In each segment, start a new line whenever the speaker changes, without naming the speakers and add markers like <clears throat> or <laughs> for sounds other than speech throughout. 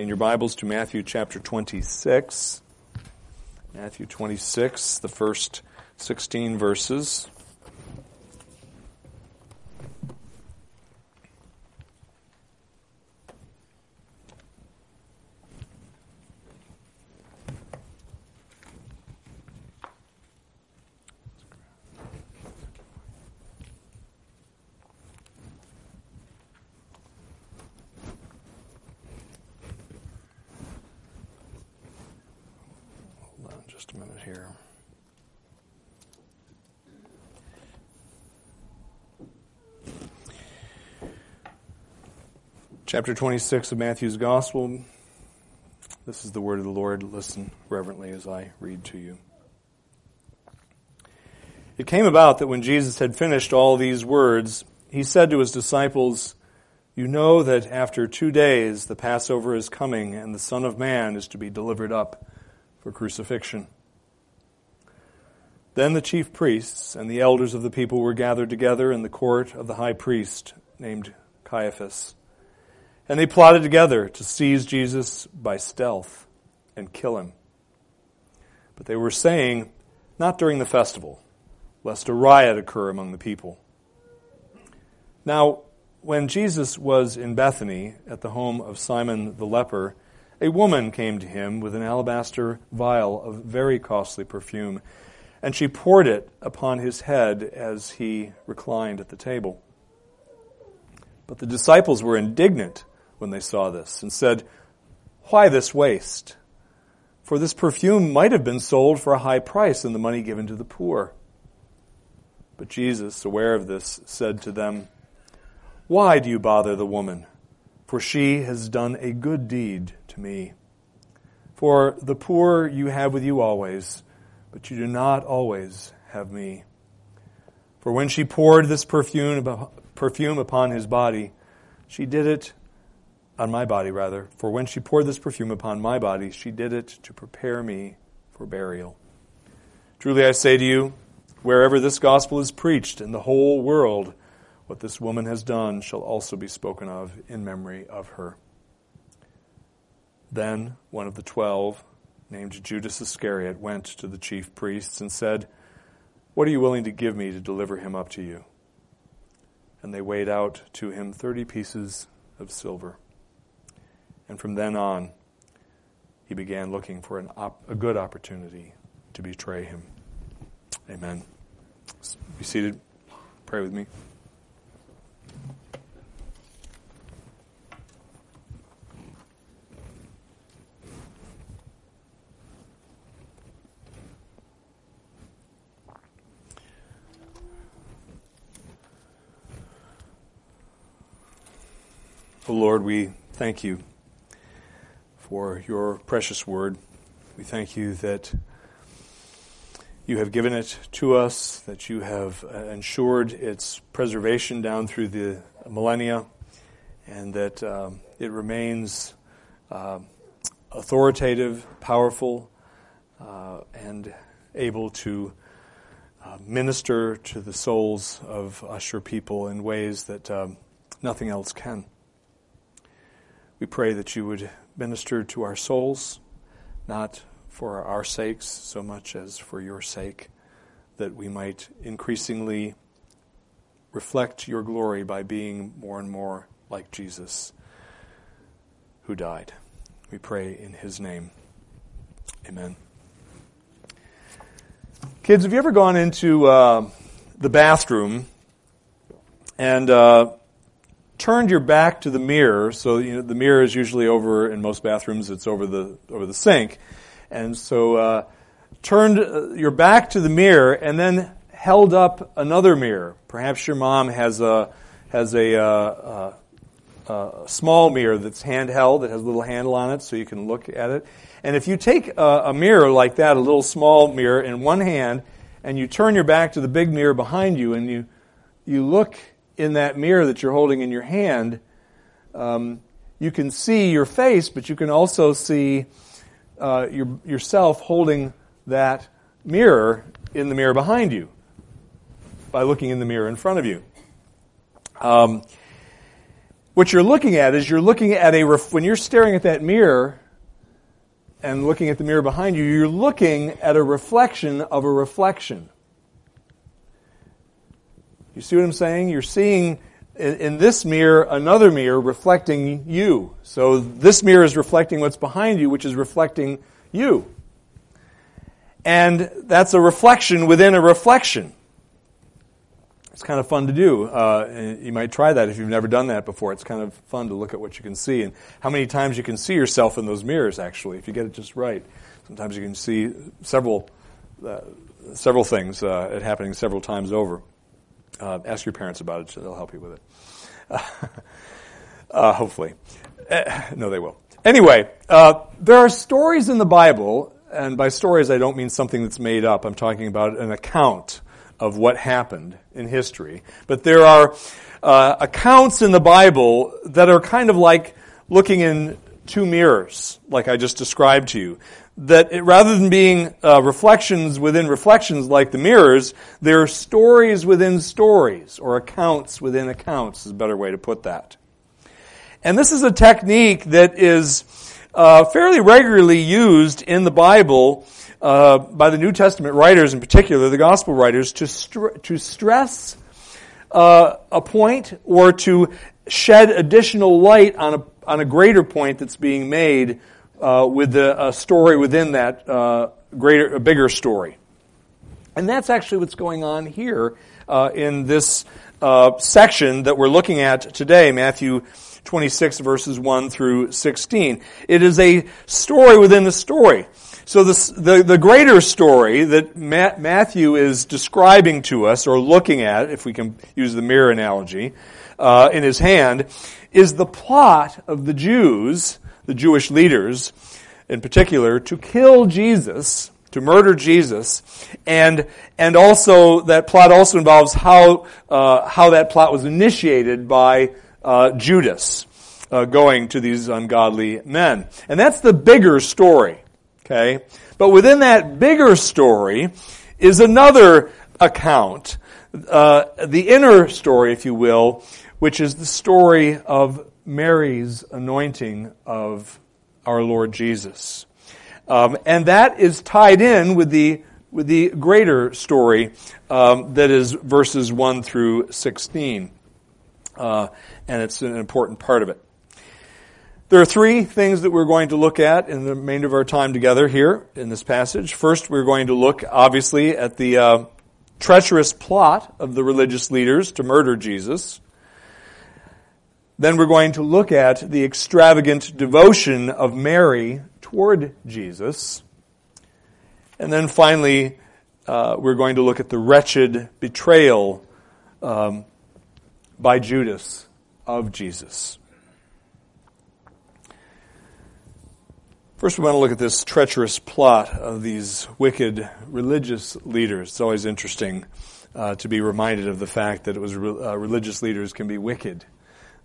In your Bibles to Matthew chapter 26. Matthew 26, the first 16 verses. Hold on just a minute here. Chapter 26 of Matthew's Gospel. This is the word of the Lord. Listen reverently as I read to you. It came about that when Jesus had finished all these words, he said to his disciples, You know that after two days the Passover is coming, and the Son of Man is to be delivered up for crucifixion. Then the chief priests and the elders of the people were gathered together in the court of the high priest named Caiaphas. And they plotted together to seize Jesus by stealth and kill him. But they were saying, Not during the festival, lest a riot occur among the people. Now, when Jesus was in Bethany at the home of Simon the leper, a woman came to him with an alabaster vial of very costly perfume, and she poured it upon his head as he reclined at the table. But the disciples were indignant when they saw this and said, Why this waste? For this perfume might have been sold for a high price and the money given to the poor. But Jesus, aware of this, said to them, Why do you bother the woman? For she has done a good deed to me. For the poor you have with you always, but you do not always have me. For when she poured this perfume, perfume upon his body, she did it on my body rather. For when she poured this perfume upon my body, she did it to prepare me for burial. Truly I say to you, wherever this gospel is preached in the whole world, what this woman has done shall also be spoken of in memory of her. Then one of the twelve, named Judas Iscariot, went to the chief priests and said, What are you willing to give me to deliver him up to you? And they weighed out to him thirty pieces of silver. And from then on, he began looking for op- a good opportunity to betray him. Amen. Be seated. Pray with me. Oh Lord, we thank you for your precious word. We thank you that you have given it to us, that you have ensured its preservation down through the millennia, and that um, it remains uh, authoritative, powerful, uh, and able to uh, minister to the souls of us, your people, in ways that um, nothing else can. We pray that you would minister to our souls, not for our sakes so much as for your sake, that we might increasingly reflect your glory by being more and more like Jesus, who died. We pray in his name. Amen. Kids, have you ever gone into uh, the bathroom and uh, turned your back to the mirror, so you know, the mirror is usually over in most bathrooms. It's over the over the sink, and so uh, turned uh, your back to the mirror and then held up another mirror. Perhaps your mom has a has a, uh, uh, small mirror that's handheld that has a little handle on it, so you can look at it. And if you take a, a mirror like that, a little small mirror in one hand, and you turn your back to the big mirror behind you, and you you look in that mirror that you're holding in your hand, um, you can see your face, but you can also see uh, your, yourself holding that mirror in the mirror behind you by looking in the mirror in front of you. Um, what you're looking at is you're looking at a, ref- when you're staring at that mirror and looking at the mirror behind you, you're looking at a reflection of a reflection. You see what I'm saying? You're seeing in, in, this mirror another mirror reflecting you. So this mirror is reflecting what's behind you, which is reflecting you. And that's a reflection within a reflection. It's kind of fun to do. Uh, you might try that if you've never done that before. It's kind of fun to look at what you can see and how many times you can see yourself in those mirrors. Actually, if you get it just right, sometimes you can see several uh, several things uh, happening several times over. Uh, ask your parents about it; so they'll help you with it. <laughs> Uh, hopefully, uh, no, they will. Anyway, there are stories in the Bible, and by stories I don't mean something that's made up. I'm talking about an account of what happened in history. But there are uh, accounts in the Bible that are kind of like looking in two mirrors, like I just described to you. That it, rather than being uh, reflections within reflections like the mirrors, they're stories within stories, or accounts within accounts is a better way to put that. And this is a technique that is uh, fairly regularly used in the Bible uh, by the New Testament writers, in particular the Gospel writers, to str- to stress uh, a point or to shed additional light on a on a greater point that's being made uh, with a story within that uh, greater, a bigger story. And that's actually what's going on here uh, in this section that we're looking at today, Matthew 26 verses 1 through 16. It is a story within the story. So this, the, the greater story that Matthew is describing to us, or looking at, if we can use the mirror analogy, uh, in his hand, is the plot of the Jews, the Jewish leaders in particular, to kill Jesus, to murder Jesus, and and also that plot also involves how uh, how that plot was initiated by uh, Judas uh, going to these ungodly men, and that's the bigger story. Okay? But within that bigger story is another account, uh, the inner story, if you will, which is the story of Mary's anointing of our Lord Jesus. Um, and that is tied in with the with the greater story um, that is verses 1 through 16. Uh, and it's an important part of it. There are three things that we're going to look at in the remainder of our time together here in this passage. First, we're going to look, obviously, at the uh, treacherous plot of the religious leaders to murder Jesus. Then we're going to look at the extravagant devotion of Mary toward Jesus. And then finally, uh, we're going to look at the wretched betrayal um, by Judas of Jesus. First, we want to look at this treacherous plot of these wicked religious leaders. It's always interesting uh, to be reminded of the fact that it was uh, religious leaders can be wicked.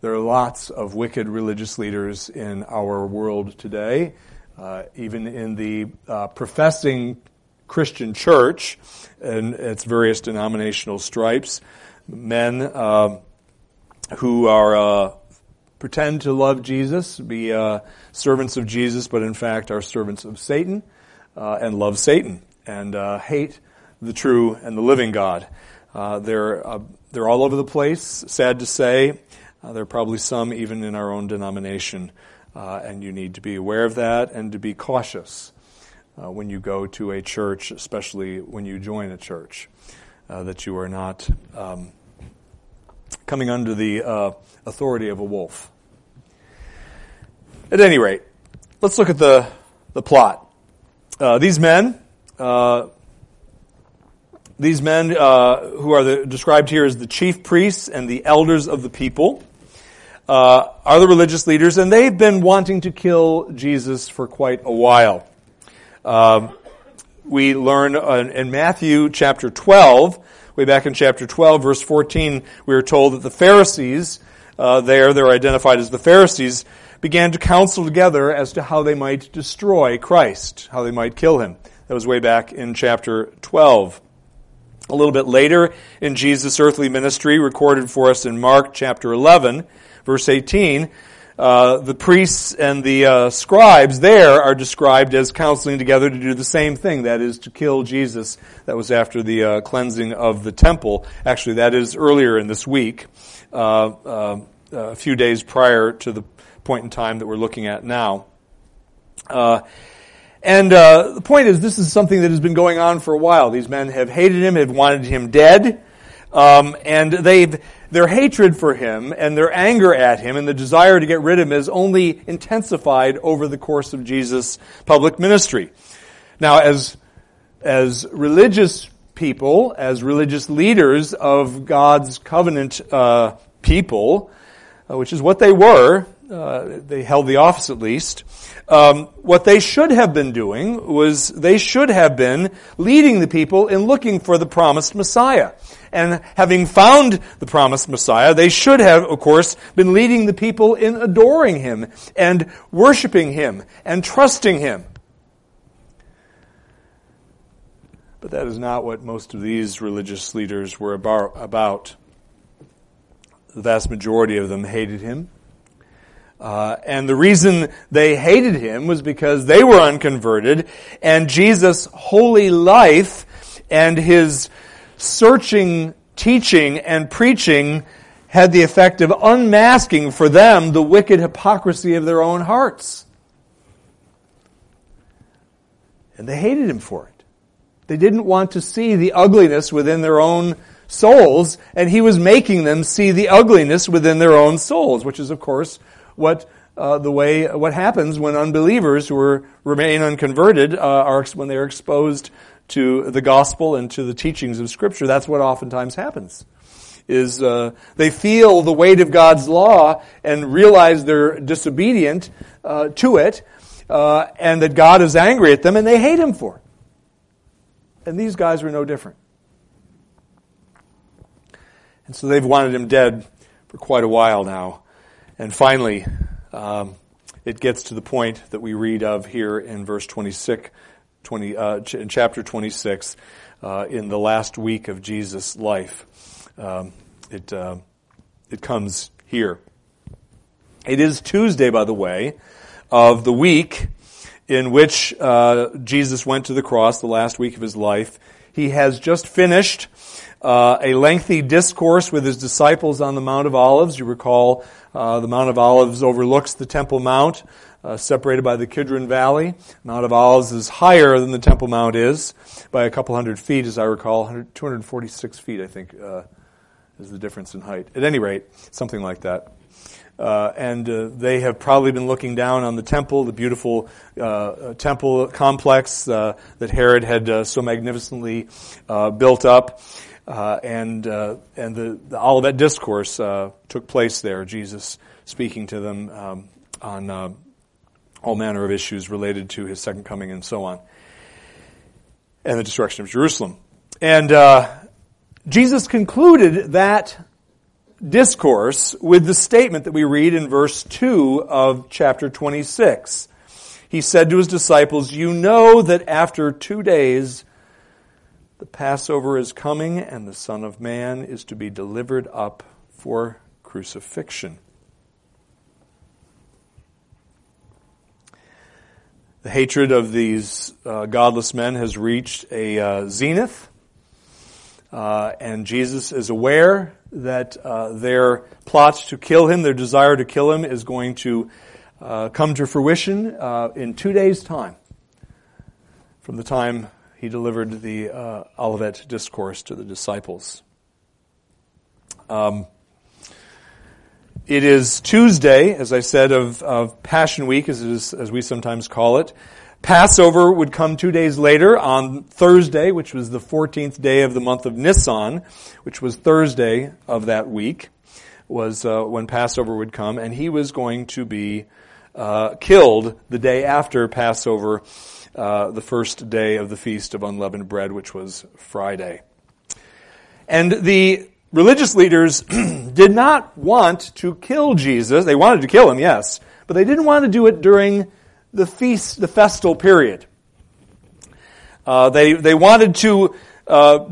There are lots of wicked religious leaders in our world today, uh, even in the uh, professing Christian church and its various denominational stripes. Men uh, who are uh, pretend to love Jesus, be uh, servants of Jesus, but in fact are servants of Satan uh, and love Satan and hate the true and the living God. They're they're all over the place. Sad to say, uh, there are probably some even in our own denomination, and you need to be aware of that and to be cautious when you go to a church, especially when you join a church, that you are not. Um, coming under the uh, authority of a wolf. At any rate, let's look at the, the plot. Uh, these men, uh, these men uh, who are the, described here as the chief priests and the elders of the people, uh, are the religious leaders, and they've been wanting to kill Jesus for quite a while. Um, we learn in Matthew chapter 12 way back in chapter 12, verse 14, we are told that the Pharisees, uh, there, they're identified as the Pharisees, began to counsel together as to how they might destroy Christ, how they might kill him. That was way back in chapter 12. A little bit later in Jesus' earthly ministry, recorded for us in Mark chapter 11, verse 18, uh, the priests and the uh, scribes there are described as counseling together to do the same thing, that is, to kill Jesus. That was after the uh, cleansing of the temple. Actually, that is earlier in this week, uh, uh, a few days prior to the point in time that we're looking at now. And the point is, this is something that has been going on for a while. These men have hated him, have wanted him dead. Um, and they've, their hatred for him and their anger at him and the desire to get rid of him is only intensified over the course of Jesus' public ministry. Now, as, as religious people, as religious leaders of God's covenant uh, people, uh, which is what they were, uh, they held the office at least. Um, what they should have been doing was they should have been leading the people in looking for the promised Messiah and having found the promised Messiah, they should have, of course, been leading the people in adoring him and worshiping him and trusting him. But that is not what most of these religious leaders were about. The vast majority of them hated him. Uh, and the reason they hated him was because they were unconverted, and Jesus' holy life and his searching teaching and preaching had the effect of unmasking for them the wicked hypocrisy of their own hearts. And they hated him for it. They didn't want to see the ugliness within their own souls, and he was making them see the ugliness within their own souls, which is, of course, what uh, the way what happens when unbelievers who are, remain unconverted uh, are when they are exposed to the gospel and to the teachings of Scripture. That's what oftentimes happens. Is uh, they feel the weight of God's law and realize they're disobedient uh, to it, uh, and that God is angry at them, and they hate Him for it. And these guys were no different. And so they've wanted him dead for quite a while now. And finally, um, it gets to the point that we read of here in verse 26, 20, uh, in chapter 26, uh, in the last week of Jesus' life. Um, it, uh, it comes here. It is Tuesday, by the way, of the week in which uh, Jesus went to the cross, the last week of his life. He has just finished uh, a lengthy discourse with his disciples on the Mount of Olives. You recall uh, the Mount of Olives overlooks the Temple Mount uh, separated by the Kidron Valley. Mount of Olives is higher than the Temple Mount is by a couple hundred feet, as I recall. 246 feet, I think, uh, is the difference in height. At any rate, something like that. Uh, and uh, they have probably been looking down on the temple, the beautiful uh, temple complex uh, that Herod had so magnificently built up. And and the, the Olivet discourse took place there. Jesus speaking to them um, on all manner of issues related to his second coming and so on, and the destruction of Jerusalem. And uh, Jesus concluded that discourse with the statement that we read in verse 2 of chapter 26. He said to his disciples, You know that after two days the Passover is coming, and the Son of Man is to be delivered up for crucifixion. The hatred of these uh, godless men has reached a uh, zenith, uh, and Jesus is aware that uh, their plot to kill him, their desire to kill him, is going to uh, come to fruition uh, in two days' time from the time he delivered the Olivet Discourse to the disciples. Um, it is Tuesday, as I said, of, of Passion Week, as, as we sometimes call it. Passover would come two days later on Thursday, which was the 14th day of the month of Nisan, which was Thursday of that week, was uh, when Passover would come, and he was going to be uh, killed the day after Passover, uh, the first day of the Feast of Unleavened Bread, which was Friday. And the religious leaders <clears throat> did not want to kill Jesus. They wanted to kill him, yes, but they didn't want to do it during the feast, the festal period. Uh, they they wanted to uh,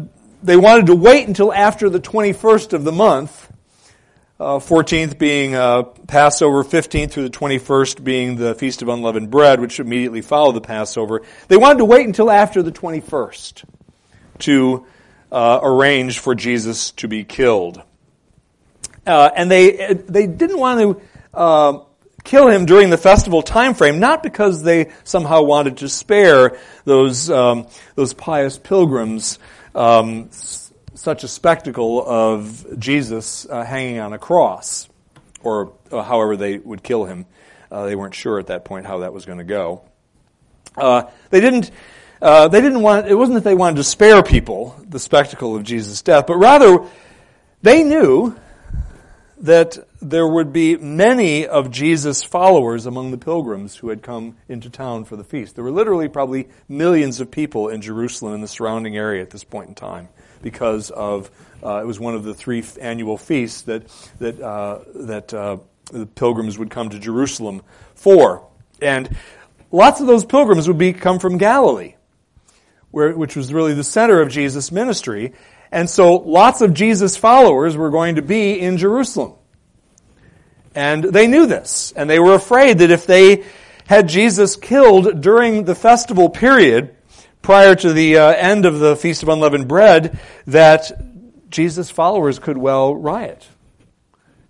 they wanted to wait until after the twenty first of the month, uh, 14th being uh, Passover, 15th through the 21st being the Feast of Unleavened Bread, which immediately followed the Passover. They wanted to wait until after the 21st to uh, arrange for Jesus to be killed. Uh, and they, they didn't want to uh, kill him during the festival time frame, not because they somehow wanted to spare those, um, those pious pilgrims um, such a spectacle of Jesus uh, hanging on a cross, or uh, however they would kill him. Uh, they weren't sure at that point how that was going to go. Uh, they didn't. Uh, they didn't want. It wasn't that they wanted to spare people the spectacle of Jesus' death, but rather they knew that there would be many of Jesus' followers among the pilgrims who had come into town for the feast. There were literally probably millions of people in Jerusalem and the surrounding area at this point in time because of uh, it was one of the three annual feasts that that uh, that uh, the pilgrims would come to Jerusalem for, and lots of those pilgrims would be come from Galilee, where which was really the center of Jesus' ministry, and so lots of Jesus followers were going to be in Jerusalem. And they knew this, and they were afraid that if they had Jesus killed during the festival period, prior to the uh, end of the Feast of Unleavened Bread, that Jesus' followers could well riot.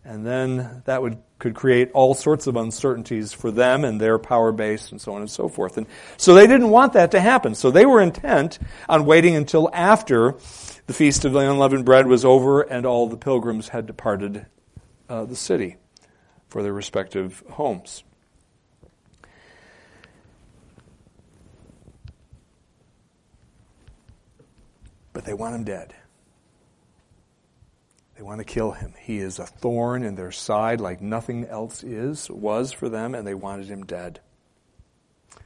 And then that would could create all sorts of uncertainties for them and their power base and so on and so forth. And so they didn't want that to happen. So they were intent on waiting until after the Feast of the Unleavened Bread was over and all the pilgrims had departed uh, the city for their respective homes. But they want him dead. They want to kill him. He is a thorn in their side like nothing else is, was for them, and they wanted him dead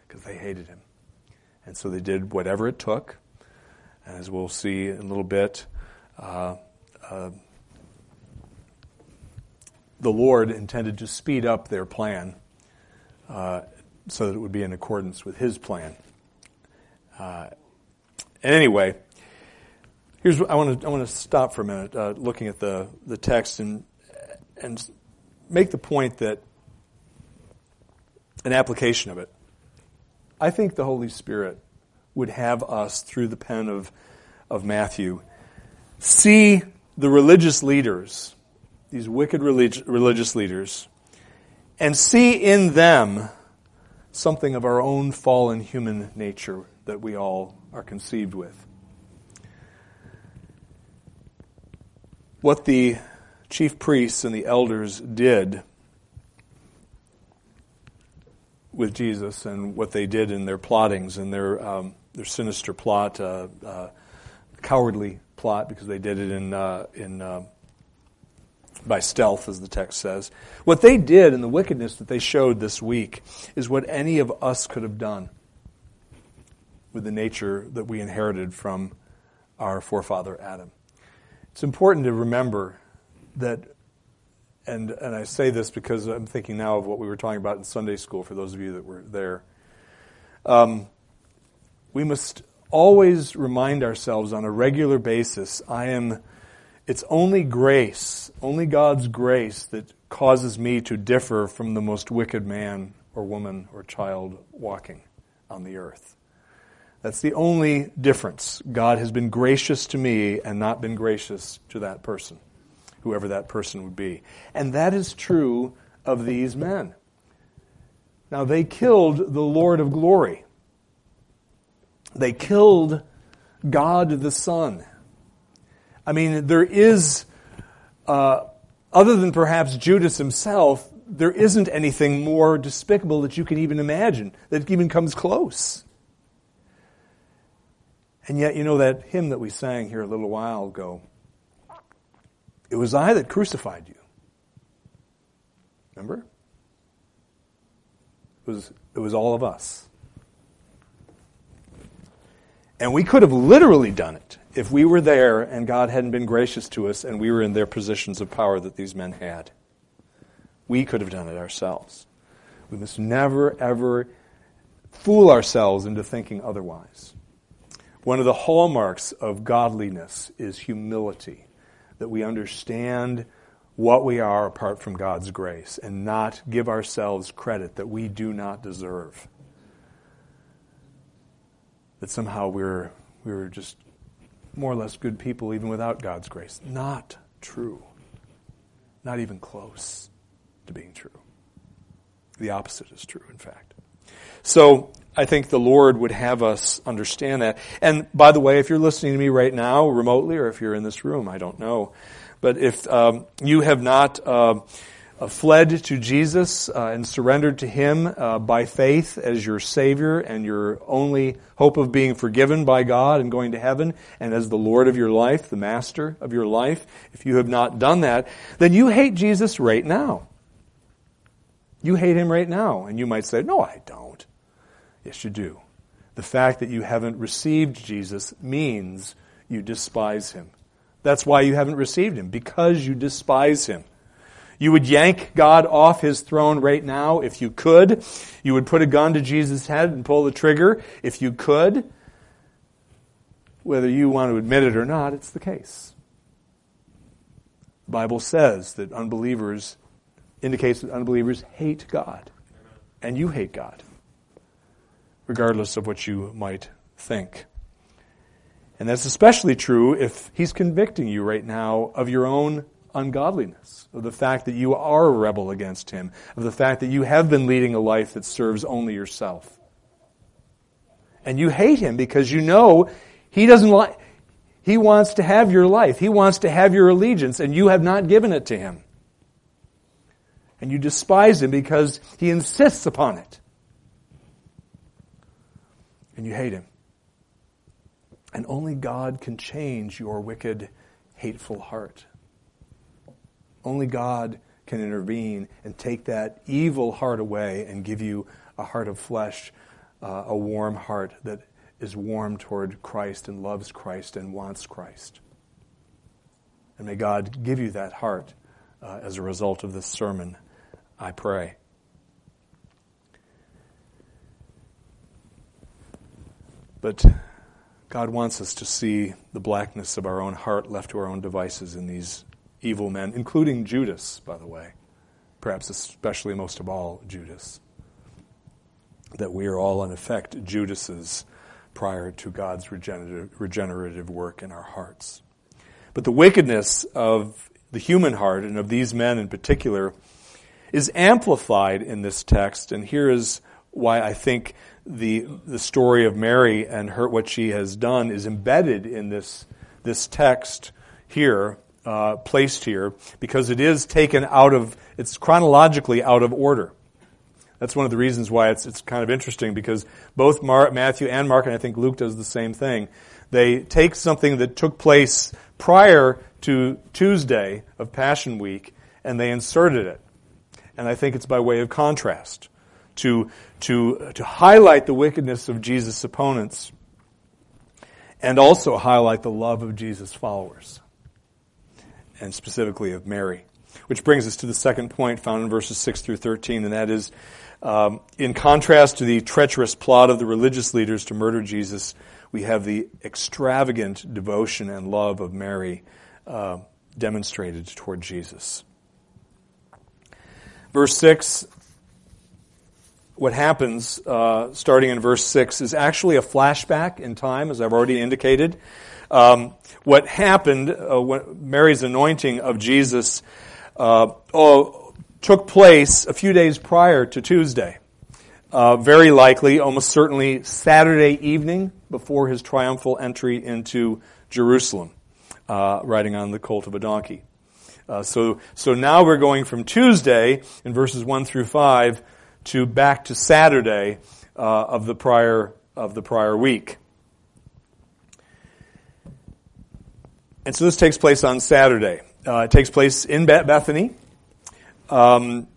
because they hated him. And so they did whatever it took. As we'll see in a little bit, uh, uh, the Lord intended to speed up their plan uh, so that it would be in accordance with His plan. Uh, anyway, Here's I want to I want to stop for a minute, uh, looking at the the text and and make the point that an application of it. I think the Holy Spirit would have us through the pen of of Matthew see the religious leaders, these wicked relig- religious leaders, and see in them something of our own fallen human nature that we all are conceived with. What the chief priests and the elders did with Jesus and what they did in their plottings and their um, their sinister plot, uh, uh, cowardly plot, because they did it in uh, in uh, by stealth, as the text says. What they did and the wickedness that they showed this week is what any of us could have done with the nature that we inherited from our forefather Adam. It's important to remember that, and, and I say this because I'm thinking now of what we were talking about in Sunday school for those of you that were there. Um, we must always remind ourselves on a regular basis I am, it's only grace, only God's grace that causes me to differ from the most wicked man or woman or child walking on the earth. That's the only difference. God has been gracious to me and not been gracious to that person, whoever that person would be. And that is true of these men. Now, they killed the Lord of glory. They killed God the Son. I mean, there is, uh, other than perhaps Judas himself, there isn't anything more despicable that you can even imagine that even comes close. And yet, you know that hymn that we sang here a little while ago? It was I that crucified you. Remember? It was, it was all of us. And we could have literally done it if we were there and God hadn't been gracious to us and we were in their positions of power that these men had. We could have done it ourselves. We must never, ever fool ourselves into thinking otherwise. One of the hallmarks of godliness is humility, that we understand what we are apart from God's grace and not give ourselves credit that we do not deserve. That somehow we're, we're just more or less good people even without God's grace. Not true. Not even close to being true. The opposite is true, in fact. So I think the Lord would have us understand that. And by the way, if you're listening to me right now remotely or if you're in this room, I don't know. But if um, you have not uh, uh, fled to Jesus uh, and surrendered to Him uh, by faith as your Savior and your only hope of being forgiven by God and going to heaven, and as the Lord of your life, the Master of your life, if you have not done that, then you hate Jesus right now. You hate Him right now. And you might say, No, I don't. Yes, you do. The fact that you haven't received Jesus means you despise Him. That's why you haven't received him, because you despise him. You would yank God off his throne right now if you could. You would put a gun to Jesus' head and pull the trigger if you could. Whether you want to admit it or not, it's the case. The Bible says that unbelievers indicates that unbelievers hate God. And you hate God, regardless of what you might think. And that's especially true if he's convicting you right now of your own ungodliness, of the fact that you are a rebel against him, of the fact that you have been leading a life that serves only yourself. And you hate him because you know he doesn't like, he wants to have your life. He wants to have your allegiance, and you have not given it to him. And you despise him because he insists upon it. And you hate him. And only God can change your wicked, hateful heart. Only God can intervene and take that evil heart away and give you a heart of flesh, uh, a warm heart that is warm toward Christ and loves Christ and wants Christ. And may God give you that heart uh, as a result of this sermon, I pray. But God wants us to see the blackness of our own heart left to our own devices in these evil men, including Judas, by the way, perhaps especially most of all Judas. That we are all, in effect, Judases prior to God's regenerative, regenerative work in our hearts. But the wickedness of the human heart, and of these men in particular, is amplified in this text, and here is why I think the the story of Mary and her what she has done is embedded in this this text here, uh, placed here, because it is taken out of it's chronologically out of order. That's one of the reasons why it's it's kind of interesting because both Mar- Matthew and Mark and I think Luke does the same thing. They take something that took place prior to Tuesday of Passion Week and they inserted it. And I think it's by way of contrast to, to, to highlight the wickedness of Jesus' opponents and also highlight the love of Jesus' followers, and specifically of Mary. Which brings us to the second point found in verses 6 through 13, and that is um, in contrast to the treacherous plot of the religious leaders to murder Jesus, we have the extravagant devotion and love of Mary uh, demonstrated toward Jesus. Verse 6 what happens, uh, starting in verse 6, is actually a flashback in time, as I've already indicated. Um, what happened, uh, when Mary's anointing of Jesus, uh, oh, took place a few days prior to Tuesday. Uh, very likely, almost certainly, Saturday evening before his triumphal entry into Jerusalem, uh, riding on the colt of a donkey. Uh, so, so now we're going from Tuesday in verses 1 through 5 to back to Saturday uh, of the prior of the prior week. And so this takes place on Saturday. Uh, it takes place in Bethany, um,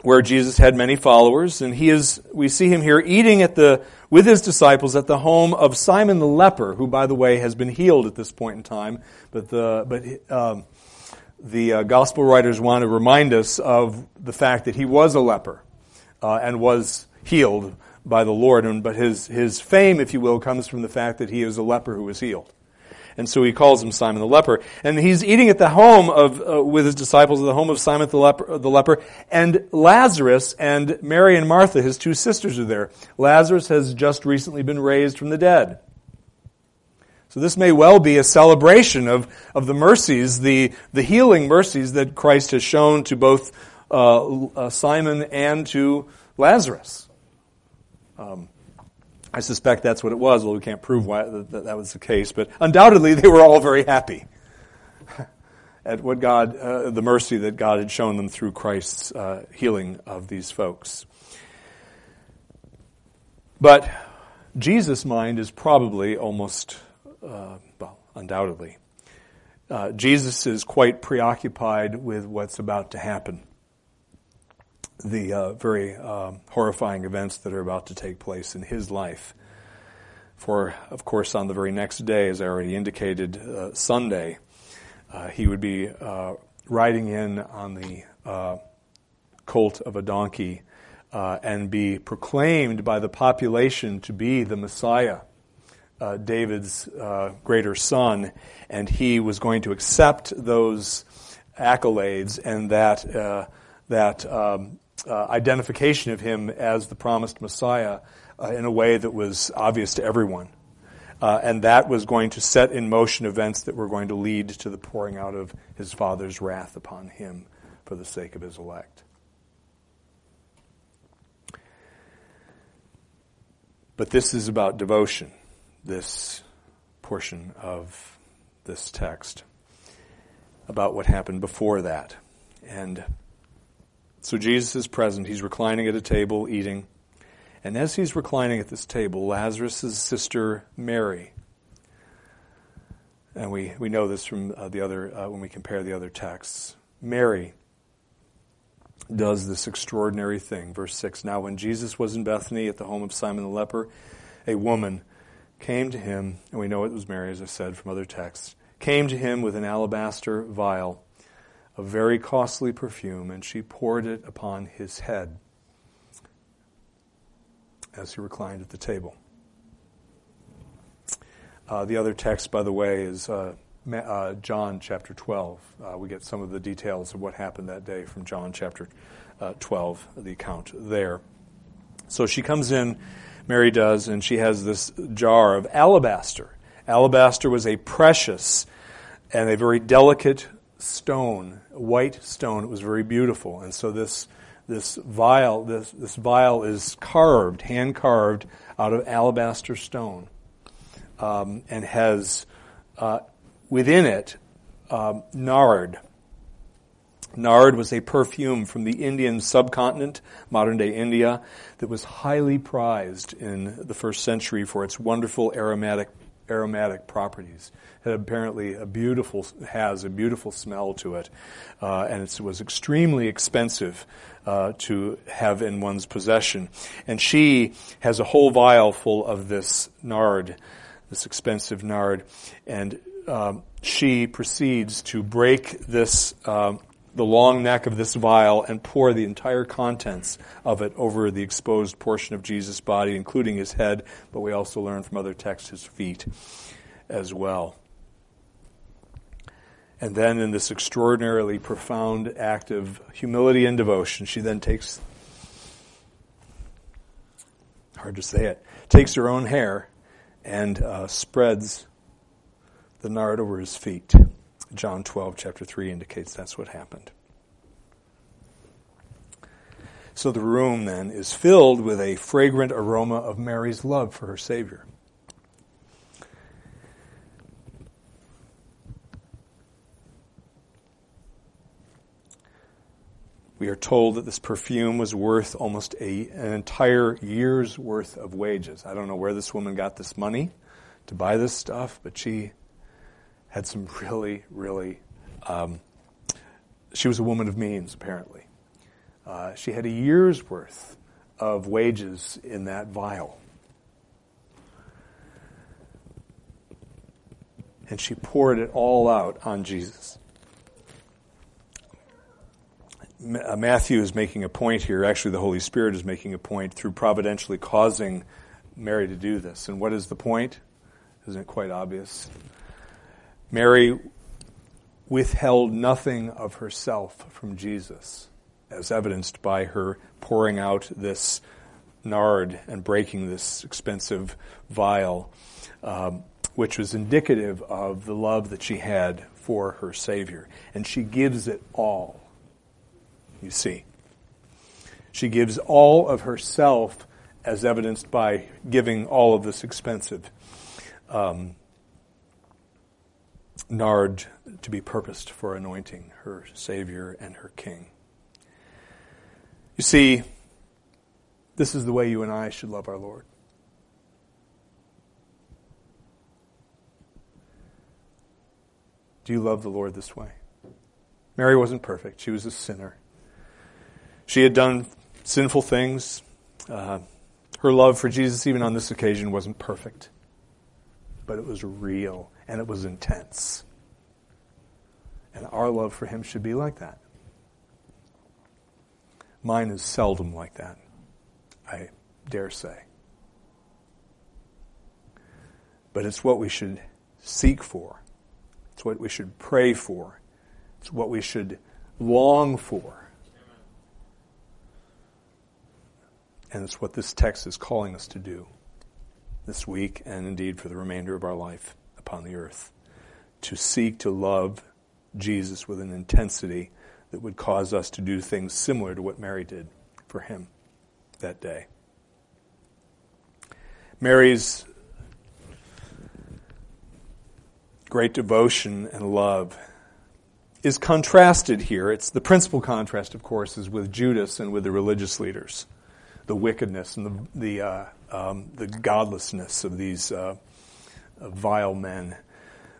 where Jesus had many followers, and he is. We see him here eating at the with his disciples at the home of Simon the leper, who, by the way, has been healed at this point in time. But the but um, the uh, gospel writers want to remind us of the fact that he was a leper uh, and was healed by the Lord. And, but his, his fame, if you will, comes from the fact that he is a leper who was healed. And so he calls him Simon the leper. And he's eating at the home of, uh, with his disciples at the home of Simon the leper, the leper. And Lazarus and Mary and Martha, his two sisters, are there. Lazarus has just recently been raised from the dead. So this may well be a celebration of, of the mercies, the, the healing mercies that Christ has shown to both uh, uh, Simon and to Lazarus. Um, I suspect that's what it was. Well, we can't prove why that, that was the case, but undoubtedly they were all very happy <laughs> at what God, uh, the mercy that God had shown them through Christ's uh, healing of these folks. But Jesus' mind is probably almost, uh, well, undoubtedly. Uh, Jesus is quite preoccupied with what's about to happen the uh, very uh, horrifying events that are about to take place in his life. For, of course, on the very next day, as I already indicated, uh, Sunday, uh, he would be uh, riding in on the uh, colt of a donkey and be proclaimed by the population to be the Messiah. David's greater son, and he was going to accept those accolades and that that um, uh, identification of him as the promised Messiah uh, in a way that was obvious to everyone. Uh, and that was going to set in motion events that were going to lead to the pouring out of his Father's wrath upon him for the sake of his elect. But this is about devotion, this portion of this text, about what happened before that. And so Jesus is present. He's reclining at a table eating. And as he's reclining at this table, Lazarus' sister Mary, and we, we know this from uh, the other, uh, when we compare the other texts, Mary does this extraordinary thing. Verse 6 Now, when Jesus was in Bethany at the home of Simon the leper, a woman came to him, and we know it was Mary, as I said from other texts, came to him with an alabaster vial a very costly perfume, and she poured it upon his head as he reclined at the table. Uh, the other text, by the way, is uh, uh, John chapter 12. Uh, we get some of the details of what happened that day from John chapter uh, 12, the account there. So she comes in, Mary does, and she has this jar of alabaster. Alabaster was a precious and a very delicate stone, white stone. It was very beautiful. And so this, this vial, this, this vial is carved, hand carved out of alabaster stone, um, and has uh, within it um, nard. Nard was a perfume from the Indian subcontinent, modern day India, that was highly prized in the first century for its wonderful aromatic aromatic properties. It apparently a beautiful has a beautiful smell to it, uh, and it was extremely expensive uh, to have in one's possession. And she has a whole vial full of this nard, this expensive nard, and um, she proceeds to break this. Um, the long neck of this vial and pour the entire contents of it over the exposed portion of Jesus' body, including his head, but we also learn from other texts his feet as well. And then, in this extraordinarily profound act of humility and devotion, she then takes, hard to say it, takes her own hair and uh, spreads the nard over his feet. John 12, chapter 3 indicates that's what happened. So the room then is filled with a fragrant aroma of Mary's love for her Savior. We are told that this perfume was worth almost a, an entire year's worth of wages. I don't know where this woman got this money to buy this stuff, but she had some <laughs> really, really. Um, she was a woman of means, apparently. Uh, she had a year's worth of wages in that vial. And she poured it all out on Jesus. Uh, Matthew is making a point here. Actually, the Holy Spirit is making a point through providentially causing Mary to do this. And what is the point? Isn't it quite obvious? Mary withheld nothing of herself from Jesus, as evidenced by her pouring out this nard and breaking this expensive vial, um, which was indicative of the love that she had for her Savior. And she gives it all, you see. She gives all of herself, as evidenced by giving all of this expensive um, nard to be purposed for anointing her Savior and her King. You see, this is the way you and I should love our Lord. Do you love the Lord this way? Mary wasn't perfect. She was a sinner. She had done sinful things. Uh, her love for Jesus, even on this occasion, wasn't perfect. But it was real and it was intense. And our love for Him should be like that. Mine is seldom like that, I dare say. But it's what we should seek for. It's what we should pray for. It's what we should long for. And it's what this text is calling us to do this week and indeed for the remainder of our life upon the earth. To seek to love Jesus with an intensity that would cause us to do things similar to what Mary did for him that day. Mary's great devotion and love is contrasted here. It's the principal contrast, of course, is with Judas and with the religious leaders, the wickedness and the the, uh, um, the godlessness of these uh, vile men.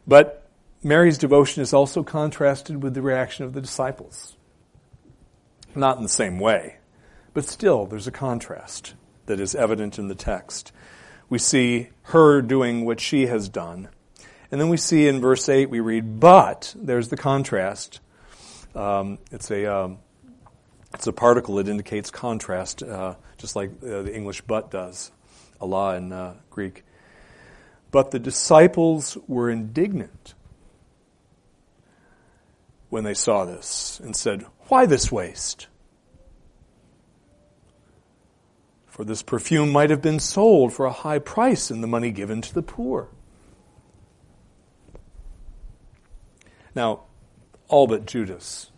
But Mary's devotion is also contrasted with the reaction of the disciples. Not in the same way, but still there's a contrast that is evident in the text. We see her doing what she has done. And then we see in verse 8, we read, but, there's the contrast. Um, it's a, um, it's a particle that indicates contrast, uh, just like uh, the English but does, alla in uh, Greek. But the disciples were indignant when they saw this and said, Why this waste? For this perfume might have been sold for a high price and the money given to the poor. Now, all but Judas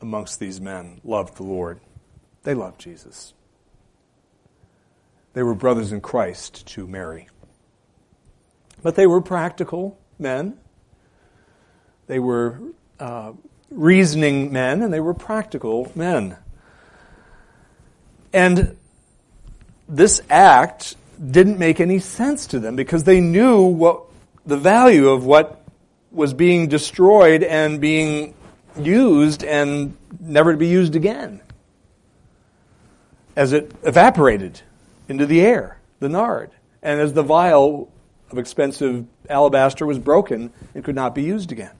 amongst these men loved the Lord. They loved Jesus. They were brothers in Christ to Mary. But they were practical men. They were uh, reasoning men and they were practical men. And this act didn't make any sense to them because they knew what the value of what was being destroyed and being used and never to be used again as it evaporated into the air, the nard, and as the vial of expensive alabaster was broken and could not be used again.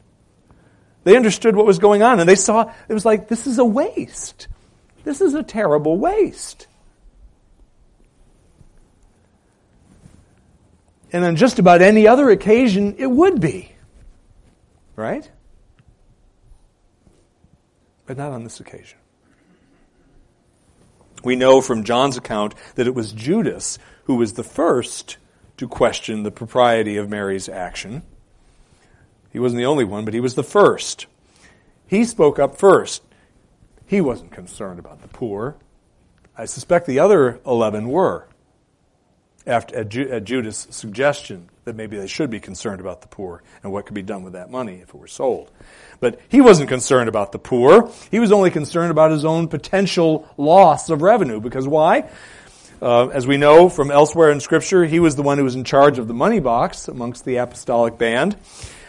They understood what was going on and they saw it was like, this is a waste. This is a terrible waste. And on just about any other occasion, it would be. Right? But not on this occasion. We know from John's account that it was Judas who was the first to question the propriety of Mary's action. He wasn't the only one, but he was the first. He spoke up first. He wasn't concerned about the poor. I suspect the other 11 were, after, at, Ju- at Judas' suggestion that maybe they should be concerned about the poor and what could be done with that money if it were sold. But he wasn't concerned about the poor. He was only concerned about his own potential loss of revenue. Because why? Uh, as we know from elsewhere in Scripture, he was the one who was in charge of the money box amongst the apostolic band.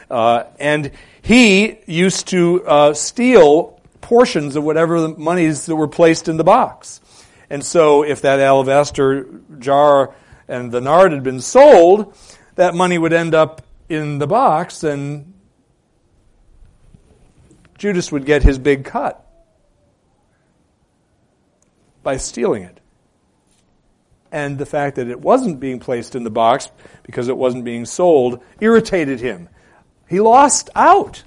Uh, and he used to uh, steal portions of whatever the monies that were placed in the box. And so if that alabaster jar and the nard had been sold, that money would end up in the box and Judas would get his big cut by stealing it. And the fact that it wasn't being placed in the box because it wasn't being sold irritated him. He lost out.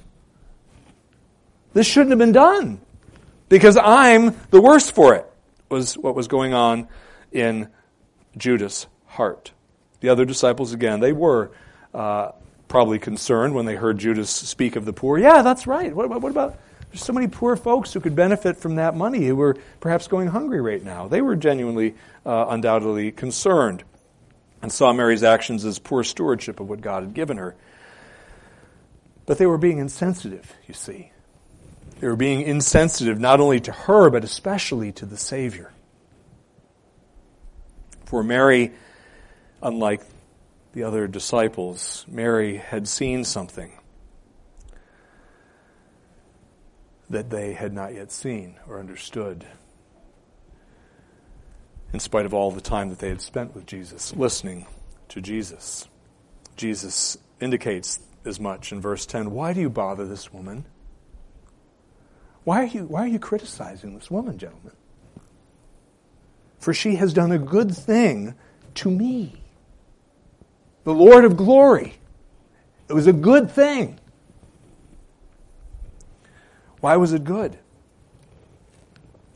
This shouldn't have been done because I'm the worst for it, was what was going on in Judas' heart. The other disciples, again, they were uh, probably concerned when they heard Judas speak of the poor. Yeah, that's right. What, what about there's so many poor folks who could benefit from that money who were perhaps going hungry right now? They were genuinely, uh, undoubtedly concerned and saw Mary's actions as poor stewardship of what God had given her. But they were being insensitive, you see. They were being insensitive not only to her, but especially to the Savior. For Mary, unlike the other disciples, Mary had seen something that they had not yet seen or understood, in spite of all the time that they had spent with Jesus, listening to Jesus. Jesus indicates as much in verse 10 Why do you bother this woman? Why are you, why are you criticizing this woman, gentlemen? For she has done a good thing to me. The Lord of glory. It was a good thing. Why was it good?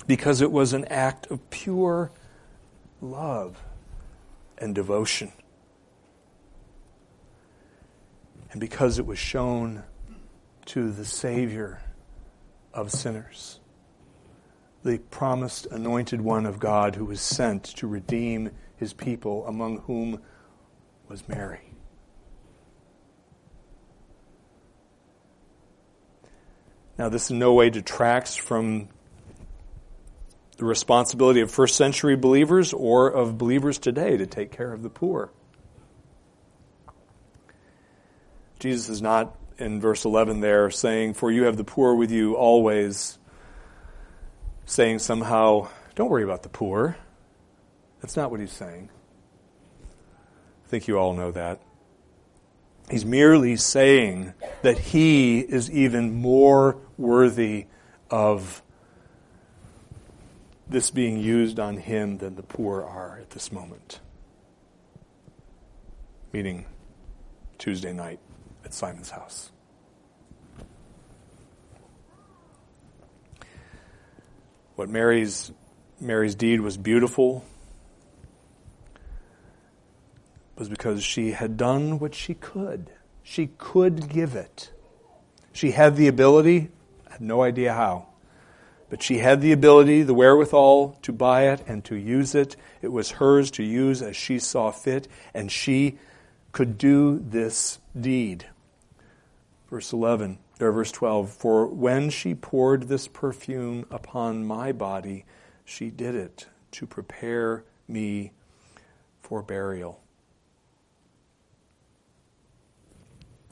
Because it was an act of pure love and devotion. And because it was shown to the Savior of sinners, the promised anointed one of God who was sent to redeem his people, among whom was Mary. Now, this in no way detracts from the responsibility of first century believers or of believers today to take care of the poor. Jesus is not in verse 11 there saying, For you have the poor with you always, saying somehow, Don't worry about the poor. That's not what he's saying. I think you all know that. He's merely saying that he is even more worthy of this being used on him than the poor are at this moment. Meeting Tuesday night at Simon's house. What Mary's Mary's deed was beautiful was because she had done what she could. She could give it. She had the ability, I have no idea how, but she had the ability, the wherewithal to buy it and to use it. It was hers to use as she saw fit, and she could do this deed. Verse 11, or verse 12, for when she poured this perfume upon my body, she did it to prepare me for burial.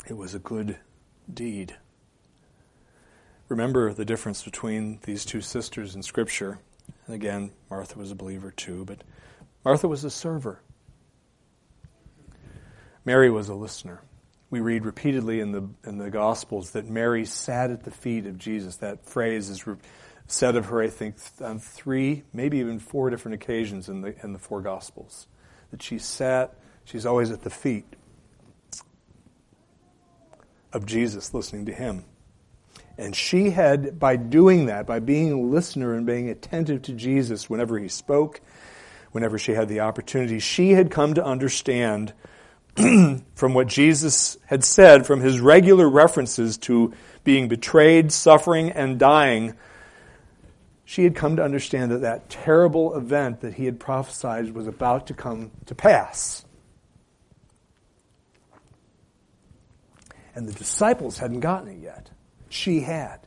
It was a good deed. Remember the difference between these two sisters in Scripture. And again, Martha was a believer too, but Martha was a server. Mary was a listener. We read repeatedly in the, in the Gospels that Mary sat at the feet of Jesus. That phrase is said of her, I think, on three, maybe even four different occasions in the, in the four Gospels. That she sat, she's always at the feet of Jesus, listening to him. And she had, by doing that, by being a listener and being attentive to Jesus whenever he spoke, whenever she had the opportunity, she had come to understand <clears throat> from what Jesus had said, from his regular references to being betrayed, suffering, and dying, she had come to understand that that terrible event that he had prophesied was about to come to pass. And the disciples hadn't gotten it yet. She had,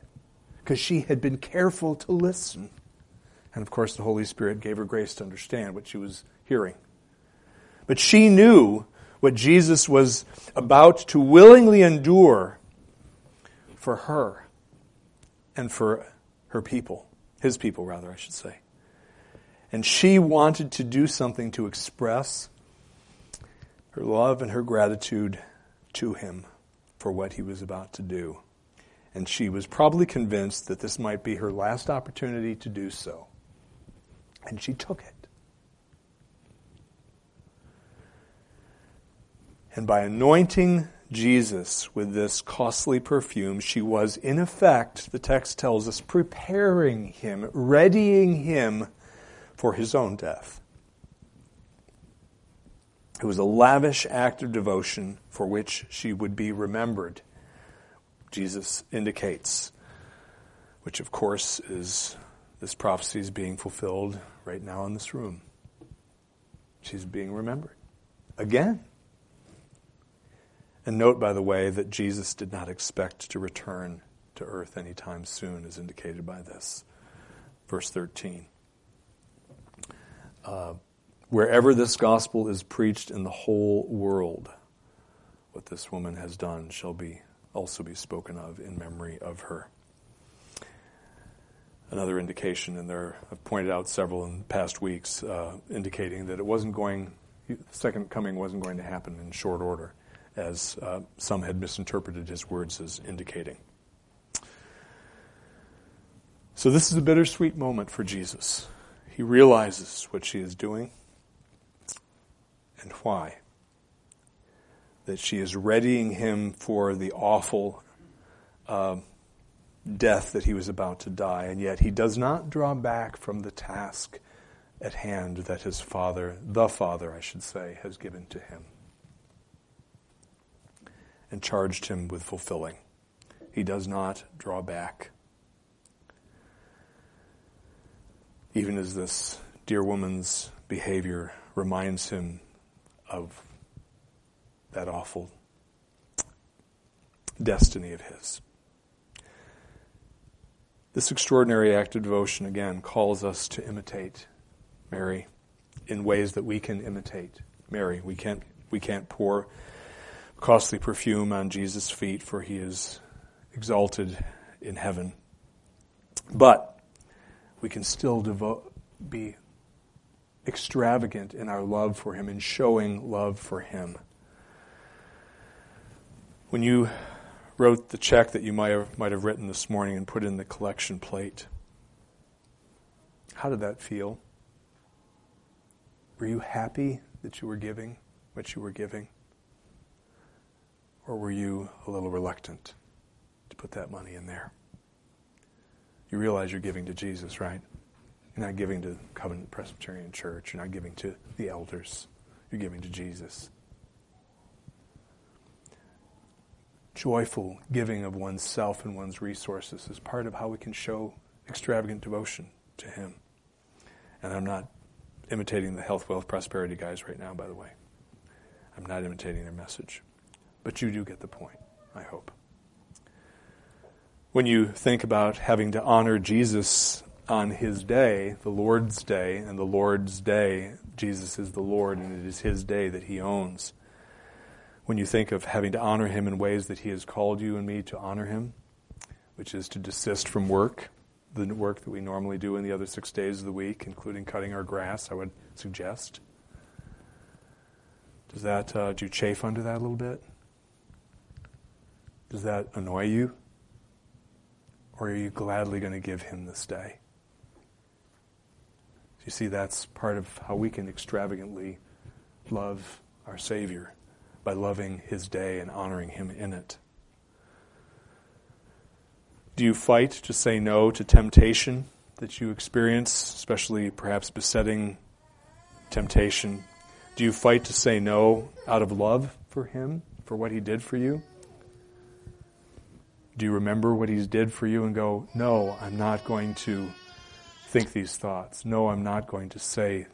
because she had been careful to listen. And of course, the Holy Spirit gave her grace to understand what she was hearing. But she knew what Jesus was about to willingly endure for her and for her people, his people, rather, I should say. And she wanted to do something to express her love and her gratitude to him for what he was about to do. And she was probably convinced that this might be her last opportunity to do so. And she took it. And by anointing Jesus with this costly perfume, she was, in effect, the text tells us, preparing him, readying him for his own death. It was a lavish act of devotion for which she would be remembered, Jesus indicates, which, of course, is this prophecy is being fulfilled right now in this room. She's being remembered again. And note, by the way, that Jesus did not expect to return to earth anytime soon, as indicated by this. Verse 13. Uh, wherever this gospel is preached in the whole world, what this woman has done shall be also be spoken of in memory of her. Another indication, and there I've pointed out several in past weeks, uh, indicating that it wasn't going, the second coming wasn't going to happen in short order as uh, some had misinterpreted his words as indicating. So, this is a bittersweet moment for Jesus. He realizes what she is doing and why. That she is readying him for the awful uh, death that he was about to die, and yet he does not draw back from the task at hand that his father, the father, I should say, has given to him and charged him with fulfilling. He does not draw back. Even as this dear woman's behavior reminds him of that awful destiny of his. This extraordinary act of devotion, again, calls us to imitate Mary in ways that we can imitate Mary. We can't, we can't pour costly perfume on Jesus' feet, for he is exalted in heaven. But we can still devote, be extravagant in our love for him and showing love for him. When you wrote the check that you might have, might have written this morning and put in the collection plate, how did that feel? Were you happy that you were giving what you were giving? Or were you a little reluctant to put that money in there? You realize you're giving to Jesus, right? You're not giving to Covenant Presbyterian Church. You're not giving to the elders. You're giving to Jesus. Joyful giving of oneself and one's resources is part of how we can show extravagant devotion to Him. And I'm not imitating the health, wealth, prosperity guys right now, by the way. I'm not imitating their message. But you do get the point, I hope. When you think about having to honor Jesus on his day, the Lord's day, and the Lord's day, Jesus is the Lord and it is his day that he owns. When you think of having to honor him in ways that he has called you and me to honor him, which is to desist from work, the work that we normally do in the other six days of the week, including cutting our grass, I would suggest. Does that, uh, do you chafe under that a little bit? Does that annoy you? Or are you gladly going to give him this day? You see, that's part of how we can extravagantly love our Savior by loving his day and honoring him in it. Do you fight to say no to temptation that you experience, especially perhaps besetting temptation? Do you fight to say no out of love for him, for what he did for you? Do you remember what he did for you and go, no, I'm not going to think these thoughts. No, I'm not going to say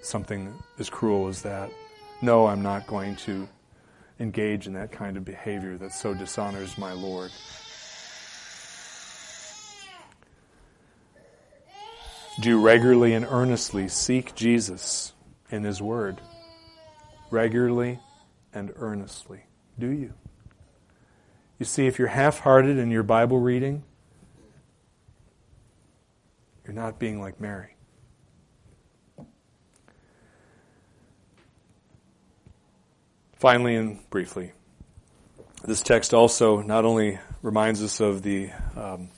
something as cruel as that. No, I'm not going to engage in that kind of behavior that so dishonors my Lord. Do you regularly and earnestly seek Jesus in His Word? Regularly and earnestly. Do you? You see, if you're half hearted in your Bible reading, you're not being like Mary. Finally and briefly, this text also not only reminds us of the, um,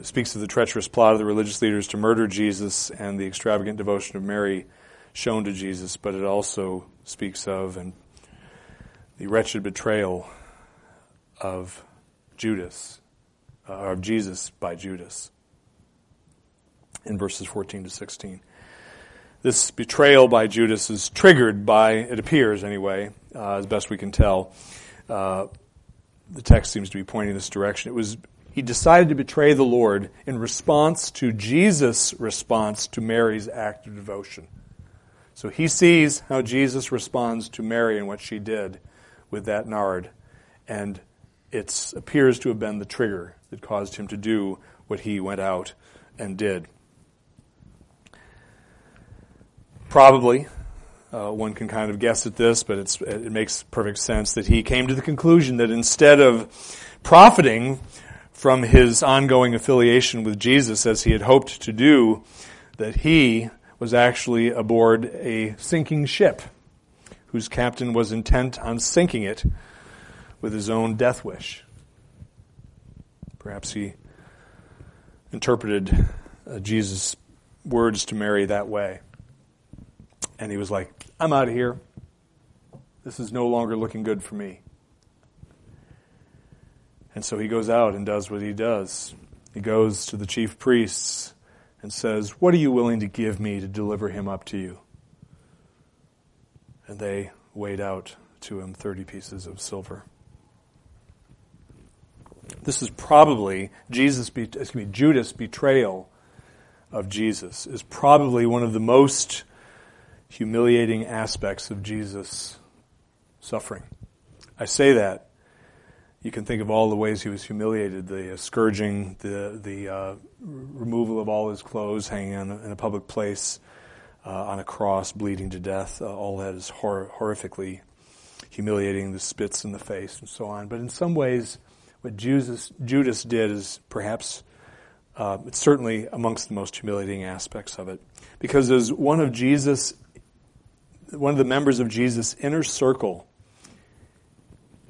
speaks of the treacherous plot of the religious leaders to murder Jesus and the extravagant devotion of Mary shown to Jesus, but it also speaks of and the wretched betrayal of Judas, uh, of Jesus by Judas in verses 14 to 16. This betrayal by Judas is triggered by, it appears anyway, uh, as best we can tell. Uh, the text seems to be pointing this direction. It was he decided to betray the Lord in response to Jesus' response to Mary's act of devotion. So he sees how Jesus responds to Mary and what she did with that nard, and it appears to have been the trigger that caused him to do what he went out and did. Probably, uh, one can kind of guess at this, but it makes perfect sense that he came to the conclusion that instead of profiting from his ongoing affiliation with Jesus as he had hoped to do, that he was actually aboard a sinking ship whose captain was intent on sinking it with his own death wish. Perhaps he interpreted uh, Jesus' words to Mary that way. And he was like, I'm out of here. This is no longer looking good for me. And so he goes out and does what he does. He goes to the chief priests and says, What are you willing to give me to deliver him up to you? And they weighed out to him 30 pieces of silver. This is probably Jesus, excuse me, Judas' betrayal of Jesus is probably one of the most humiliating aspects of Jesus' suffering. I say that you can think of all the ways he was humiliated the scourging, the, the uh, removal of all his clothes, hanging in a, in a public place uh, on a cross, bleeding to death. Uh, all that is hor- horrifically humiliating, the spits in the face, and so on. But in some ways, what Judas, Judas did is perhaps, uh, it's certainly amongst the most humiliating aspects of it. Because as one of Jesus, one of the members of Jesus' inner circle,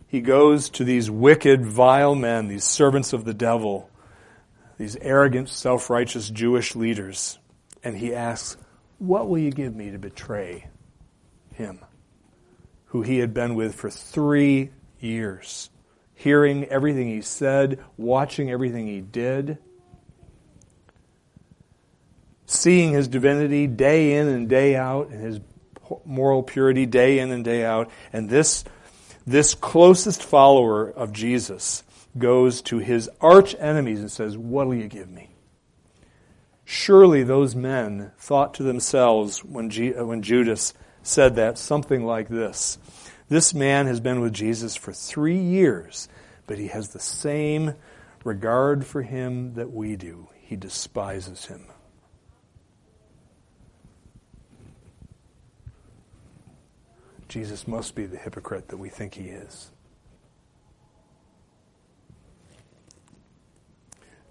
he goes to these wicked, vile men, these servants of the devil, these arrogant, self righteous Jewish leaders, and he asks, What will you give me to betray him, who he had been with for three years, hearing everything he said, watching everything he did? Seeing his divinity day in and day out, and his moral purity day in and day out, and this this closest follower of Jesus goes to his arch enemies and says, What will you give me? Surely those men thought to themselves when, G- uh, when Judas said that something like this This man has been with Jesus for three years, but he has the same regard for him that we do. He despises him. Jesus must be the hypocrite that we think he is.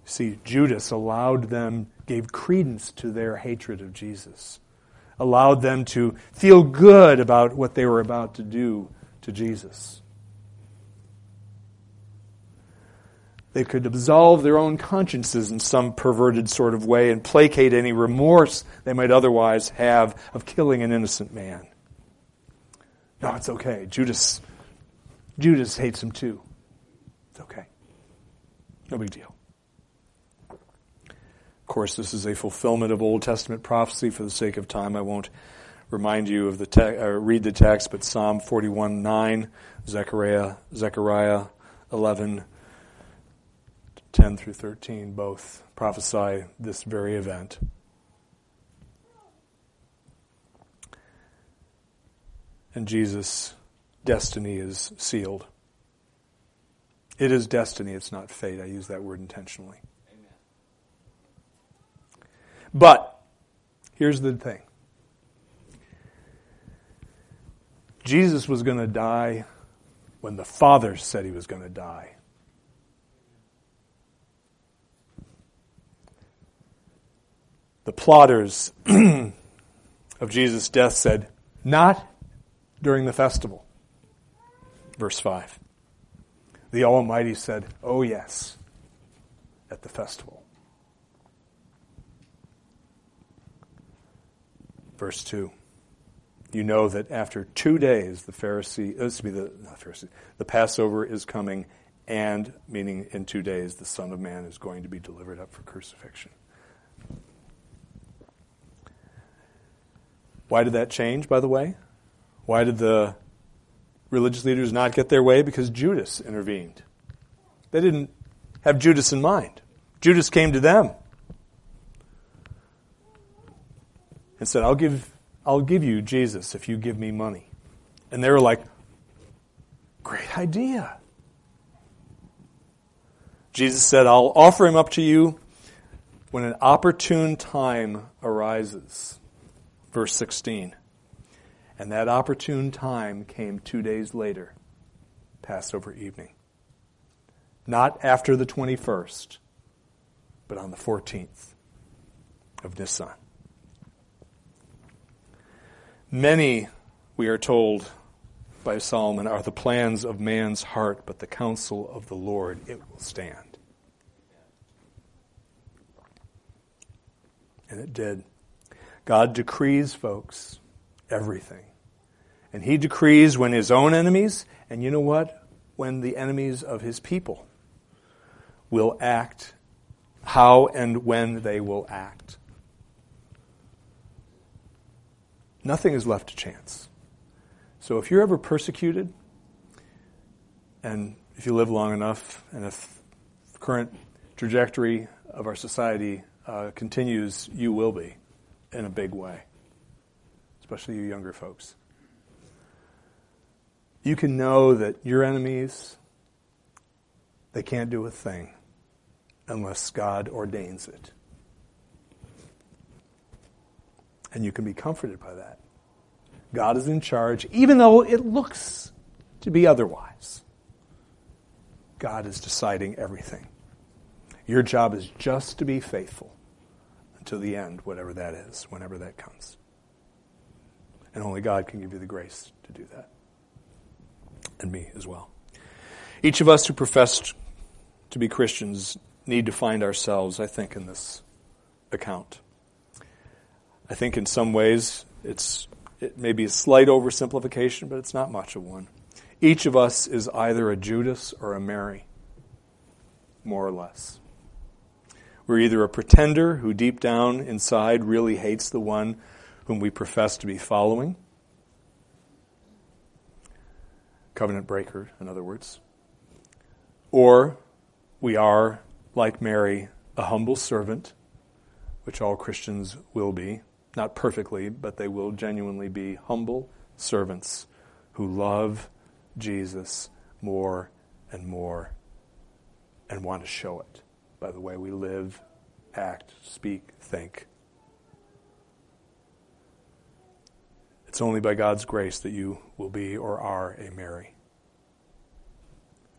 See, Judas allowed them, gave credence to their hatred of Jesus, allowed them to feel good about what they were about to do to Jesus. They could absolve their own consciences in some perverted sort of way and placate any remorse they might otherwise have of killing an innocent man. No, it's okay. Judas, Judas hates him too. It's okay. No big deal. Of course, this is a fulfillment of Old Testament prophecy. For the sake of time, I won't remind you of the te- uh, read the text, but Psalm 41 9, Zechariah, Zechariah 11, 10 through 13, both prophesy this very event. And Jesus' destiny is sealed. It is destiny, it's not fate. I use that word intentionally. Amen. But here's the thing Jesus was going to die when the Father said he was going to die. The plotters <clears throat> of Jesus' death said, Not during the festival. Verse 5. The Almighty said, Oh, yes, at the festival. Verse 2. you know that after two days, the Pharisee, uh, be the not Pharisee, the Passover is coming, and meaning in two days, the Son of Man is going to be delivered up for crucifixion. Why did that change, by the way? Why did the religious leaders not get their way? Because Judas intervened. They didn't have Judas in mind. Judas came to them and said, I'll give, I'll give you Jesus if you give me money. And they were like, Great idea. Jesus said, I'll offer him up to you when an opportune time arises. Verse 16. And that opportune time came two days later, Passover evening. Not after the 21st, but on the 14th of Nisan. Many, we are told by Solomon, are the plans of man's heart, but the counsel of the Lord, it will stand. And it did. God decrees, folks, everything. And he decrees when his own enemies, and you know what? When the enemies of his people will act, how and when they will act. Nothing is left to chance. So if you're ever persecuted, and if you live long enough, and if the current trajectory of our society uh, continues, you will be in a big way, especially you younger folks. You can know that your enemies, they can't do a thing unless God ordains it. And you can be comforted by that. God is in charge, even though it looks to be otherwise. God is deciding everything. Your job is just to be faithful until the end, whatever that is, whenever that comes. And only God can give you the grace to do that. And me as well. Each of us who profess to be Christians need to find ourselves, I think, in this account. I think in some ways it's it may be a slight oversimplification, but it's not much of one. Each of us is either a Judas or a Mary, more or less. We're either a pretender who deep down inside really hates the one whom we profess to be following, covenant breaker, in other words, or we are, like Mary, a humble servant, which all Christians will be. Not perfectly, but they will genuinely be humble servants who love Jesus more and more and want to show it by the way we live, act, speak, think. It's only by God's grace that you will be or are a Mary,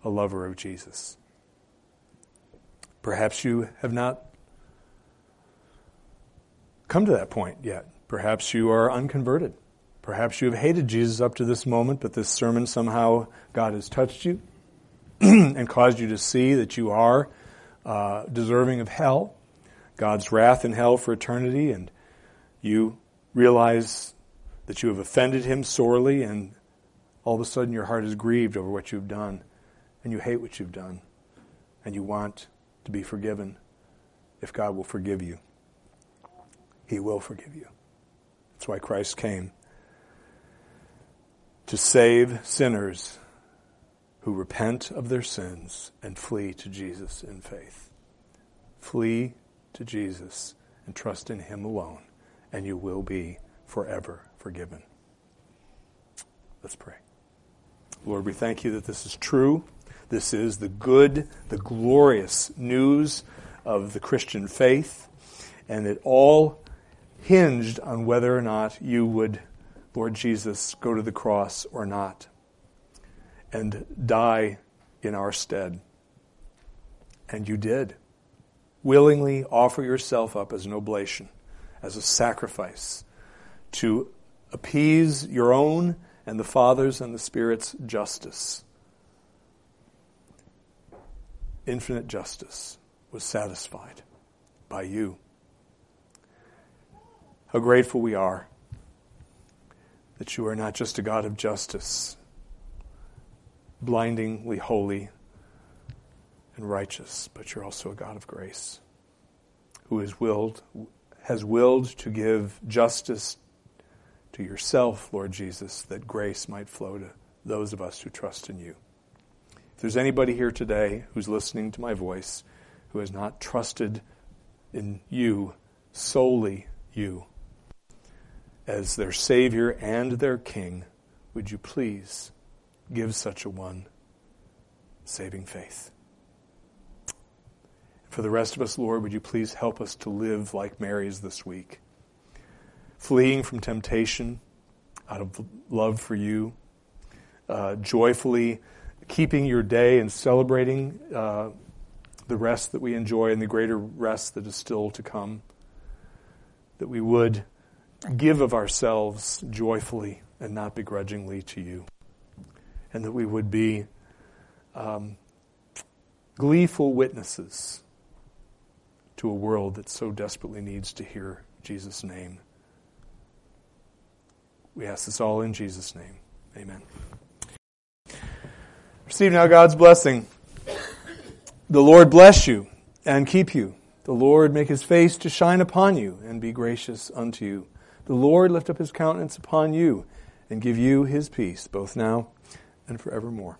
a lover of Jesus. Perhaps you have not come to that point yet. Perhaps you are unconverted. Perhaps you have hated Jesus up to this moment, but this sermon somehow God has touched you <clears throat> and caused you to see that you are uh, deserving of hell, God's wrath in hell for eternity, and you realize that you have offended Him sorely, and all of a sudden your heart is grieved over what you've done, and you hate what you've done, and you want to be forgiven if God will forgive you. He will forgive you. That's why Christ came to save sinners who repent of their sins and flee to Jesus in faith. Flee to Jesus and trust in Him alone, and you will be forever forgiven. Let's pray. Lord, we thank you that this is true. This is the good, the glorious news of the Christian faith, and it all hinged on whether or not you would, Lord Jesus, go to the cross or not and die in our stead. And you did. Willingly offer yourself up as an oblation, as a sacrifice, to appease your own and the Father's and the Spirit's justice. Infinite justice was satisfied by you. How grateful we are that you are not just a God of justice, blindingly holy and righteous, but you're also a God of grace who has willed, has willed to give justice to yourself, Lord Jesus, that grace might flow to those of us who trust in you. If there's anybody here today who's listening to my voice who has not trusted in you, solely you, as their Savior and their King, would you please give such a one saving faith? For the rest of us, Lord, would you please help us to live like Mary's this week, fleeing from temptation out of love for you, uh, joyfully keeping your day and celebrating uh, the rest that we enjoy and the greater rest that is still to come. That we would give of ourselves joyfully and not begrudgingly to you. And that we would be um, gleeful witnesses to a world that so desperately needs to hear Jesus' name. We ask this all in Jesus' name. Amen. Receive now God's blessing. The Lord bless you and keep you. The Lord make his face to shine upon you and be gracious unto you. The Lord lift up his countenance upon you and give you his peace, both now and forevermore.